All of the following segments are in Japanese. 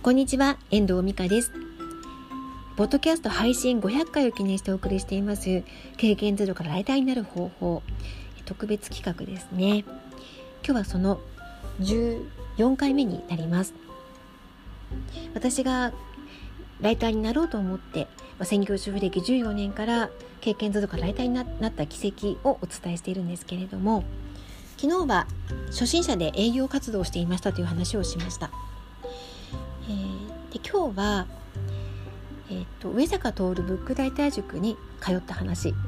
こんにちは、遠藤美香です。ポッドキャスト配信500回を記念してお送りしています、経験ゼロからライターになる方法、特別企画ですね。今日はその14回目になります。私がライターになろうと思って、まあ専業主婦歴14年から経験ゼロからライターになった奇跡をお伝えしているんですけれども、昨日は初心者で営業活動をしていましたという話をしました。今日は、えーと、上坂徹ブック大体塾に通った話、ま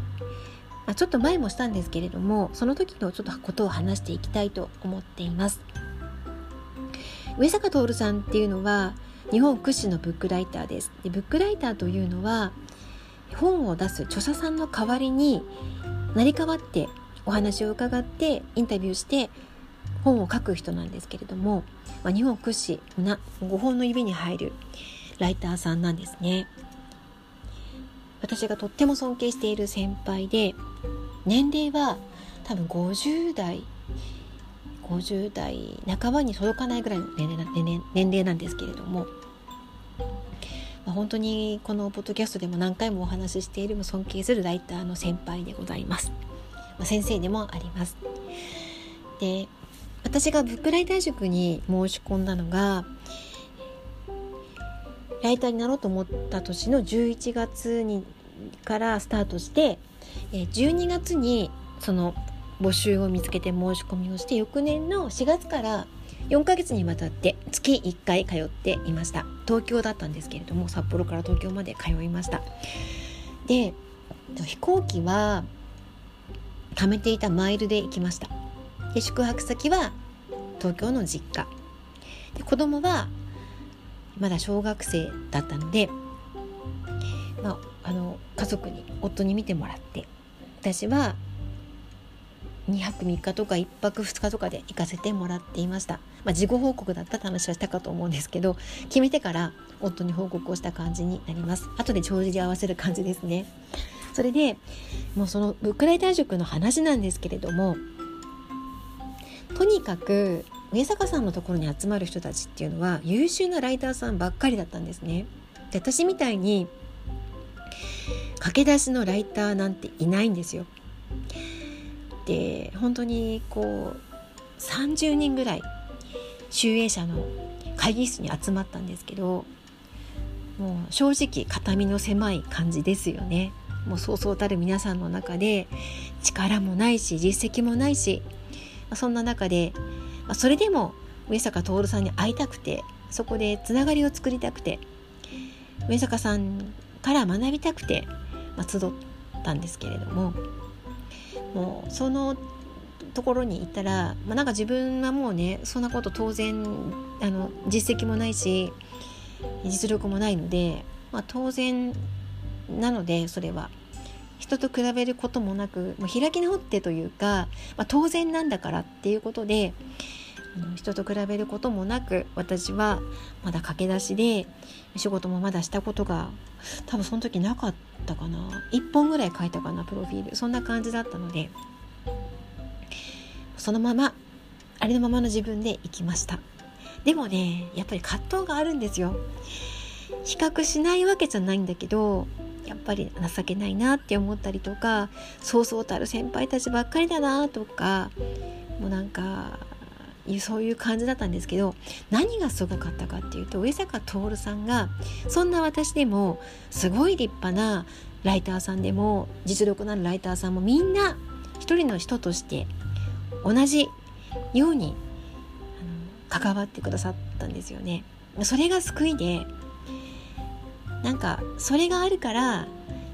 あ、ちょっと前もしたんですけれどもその時のちょっとことを話していきたいと思っています。上坂徹さんっていうのは日本屈指のブックライターです。でブックライターというのは本を出す著者さんの代わりに成り代わってお話を伺ってインタビューして本を書く人なんですけれども、まあ、日本屈指な5本の指に入るライターさんなんですね。私がとっても尊敬している先輩で年齢は多分50代50代半ばに届かないぐらいの年齢な年齢なんですけれども、まあ、本当にこのポッドキャストでも何回もお話ししている尊敬するライターの先輩でございます。まあ、先生でもあります。で私がブックライター塾に申し込んだのがライターになろうと思った年の11月にからスタートして12月にその募集を見つけて申し込みをして翌年の4月から4ヶ月にわたって月1回通っていました。東京だったんですけれども札幌から東京まで通いました。で飛行機は貯めていたマイルで行きました。で宿泊先は東京の実家。で子供はまだ小学生だったので、まあ、あの家族に夫に見てもらって私は2泊3日とか1泊2日とかで行かせてもらっていました、まあ、事後報告だったって話はしたかと思うんですけど決めてから夫に報告をした感じになります。後で帳尻合わせる感じですね。それでもうそのブックライター塾の話なんですけれどもとにかく上坂さんのところに集まる人たちっていうのは優秀なライターさんばっかりだったんですね。で私みたいに駆け出しのライターなんていないんですよ。で本当にこう30人ぐらい集英社の会議室に集まったんですけどもう正直肩身の狭い感じですよね。もうそうそうたる皆さんの中で力もないし実績もないしそんな中でそれでも上坂徹さんに会いたくてそこでつながりを作りたくて上坂さんから学びたくて、まあ、集ったんですけれどももうそのところに行ったら、まあ、なんか自分はもうねそんなこと当然あの実績もないし実力もないので、まあ、当然なのでそれは。人と比べることもなくもう開き直ってというか、まあ、当然なんだからっていうことで人と比べることもなく私はまだ駆け出しで仕事もまだしたことが多分その時なかったかな。1本ぐらい書いたかなプロフィール。そんな感じだったのでそのままありのままの自分で行きました。でもねやっぱり葛藤があるんですよ。比較しないわけじゃないんだけどやっぱり情けないなって思ったりとかそうそうたる先輩たちばっかりだなとかもうなんかそういう感じだったんですけど何がすごかったかっていうと上坂徹さんがそんな私でもすごい立派なライターさんでも実力のあるライターさんもみんな一人の人として同じように関わってくださったんですよね。それが救いでなんかそれがあるから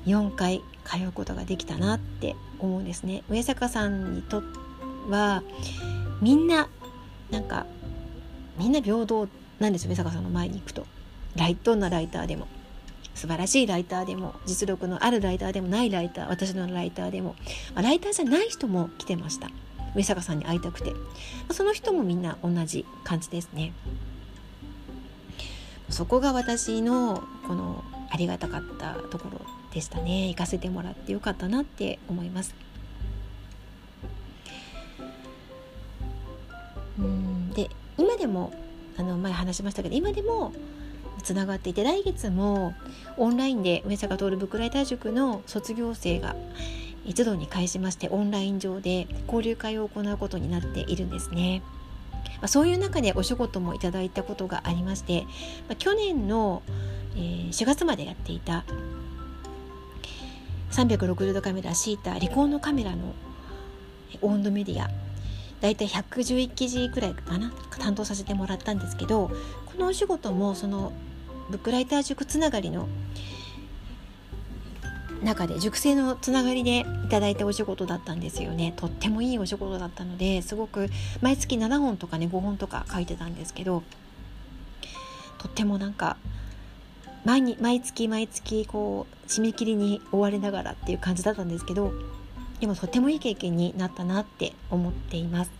4回通うことができたなって思うんですね。上坂さんにとはみんななんかみんな平等なんです上坂さんの前に行くと。ライトなライターでも。素晴らしいライターでも。実力のあるライターでも。ないライター私のライターでも、あ、ライターじゃない人も来てました。上坂さんに会いたくて、まあ、その人もみんな同じ感じですね。そこが私のこのありがたかったところでしたね。行かせてもらってよかったなって思います。うん。で今でもあの前話しましたけど今でもつながっていて来月もオンラインで上坂徹ブックライター塾の卒業生が一度に返しましてオンライン上で交流会を行うことになっているんですね。まあ、そういう中でお仕事もいただいたことがありまして、まあ、去年の、えー、4月までやっていた360度カメラシータリコーのカメラの温度メディアだいたい111記事くらいかな担当させてもらったんですけどこのお仕事もそのブックライター塾つながりの中で塾生のつながりでいただいたお仕事だったんですよね。とってもいいお仕事だったのですごく毎月7本とかね5本とか書いてたんですけどとってもなんか毎に毎月毎月こう締め切りに追われながらっていう感じだったんですけどでもとてもいい経験になったなって思っています。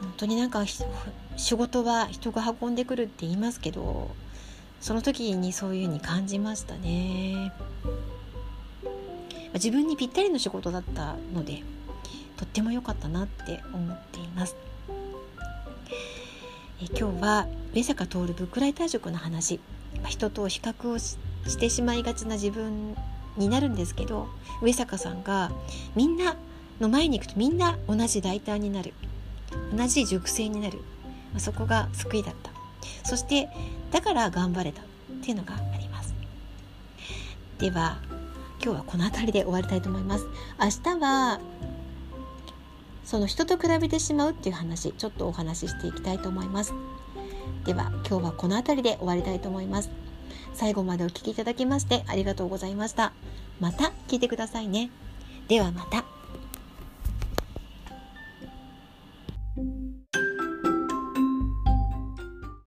本当になんか仕事は人が運んでくるって言いますけどその時にそういうふうに感じましたね。自分にぴったりの仕事だったのでとっても良かったなって思っています。え今日は上坂徹ブックライター塾の話。人と比較をしてしまいがちな自分になるんですけど上坂さんがみんなの前に行くとみんな同じライターになる。同じ塾生になる。まそこが救いだった。そしてだから頑張れた。っていうのがあります。では今日はこの辺りで終わりたいと思います。明日はその人と比べてしまうっていう話ちょっとお話ししていきたいと思います。では今日はこの辺りで終わりたいと思います。最後までお聴きいただきましてありがとうございました。また聞いてくださいね。ではまた。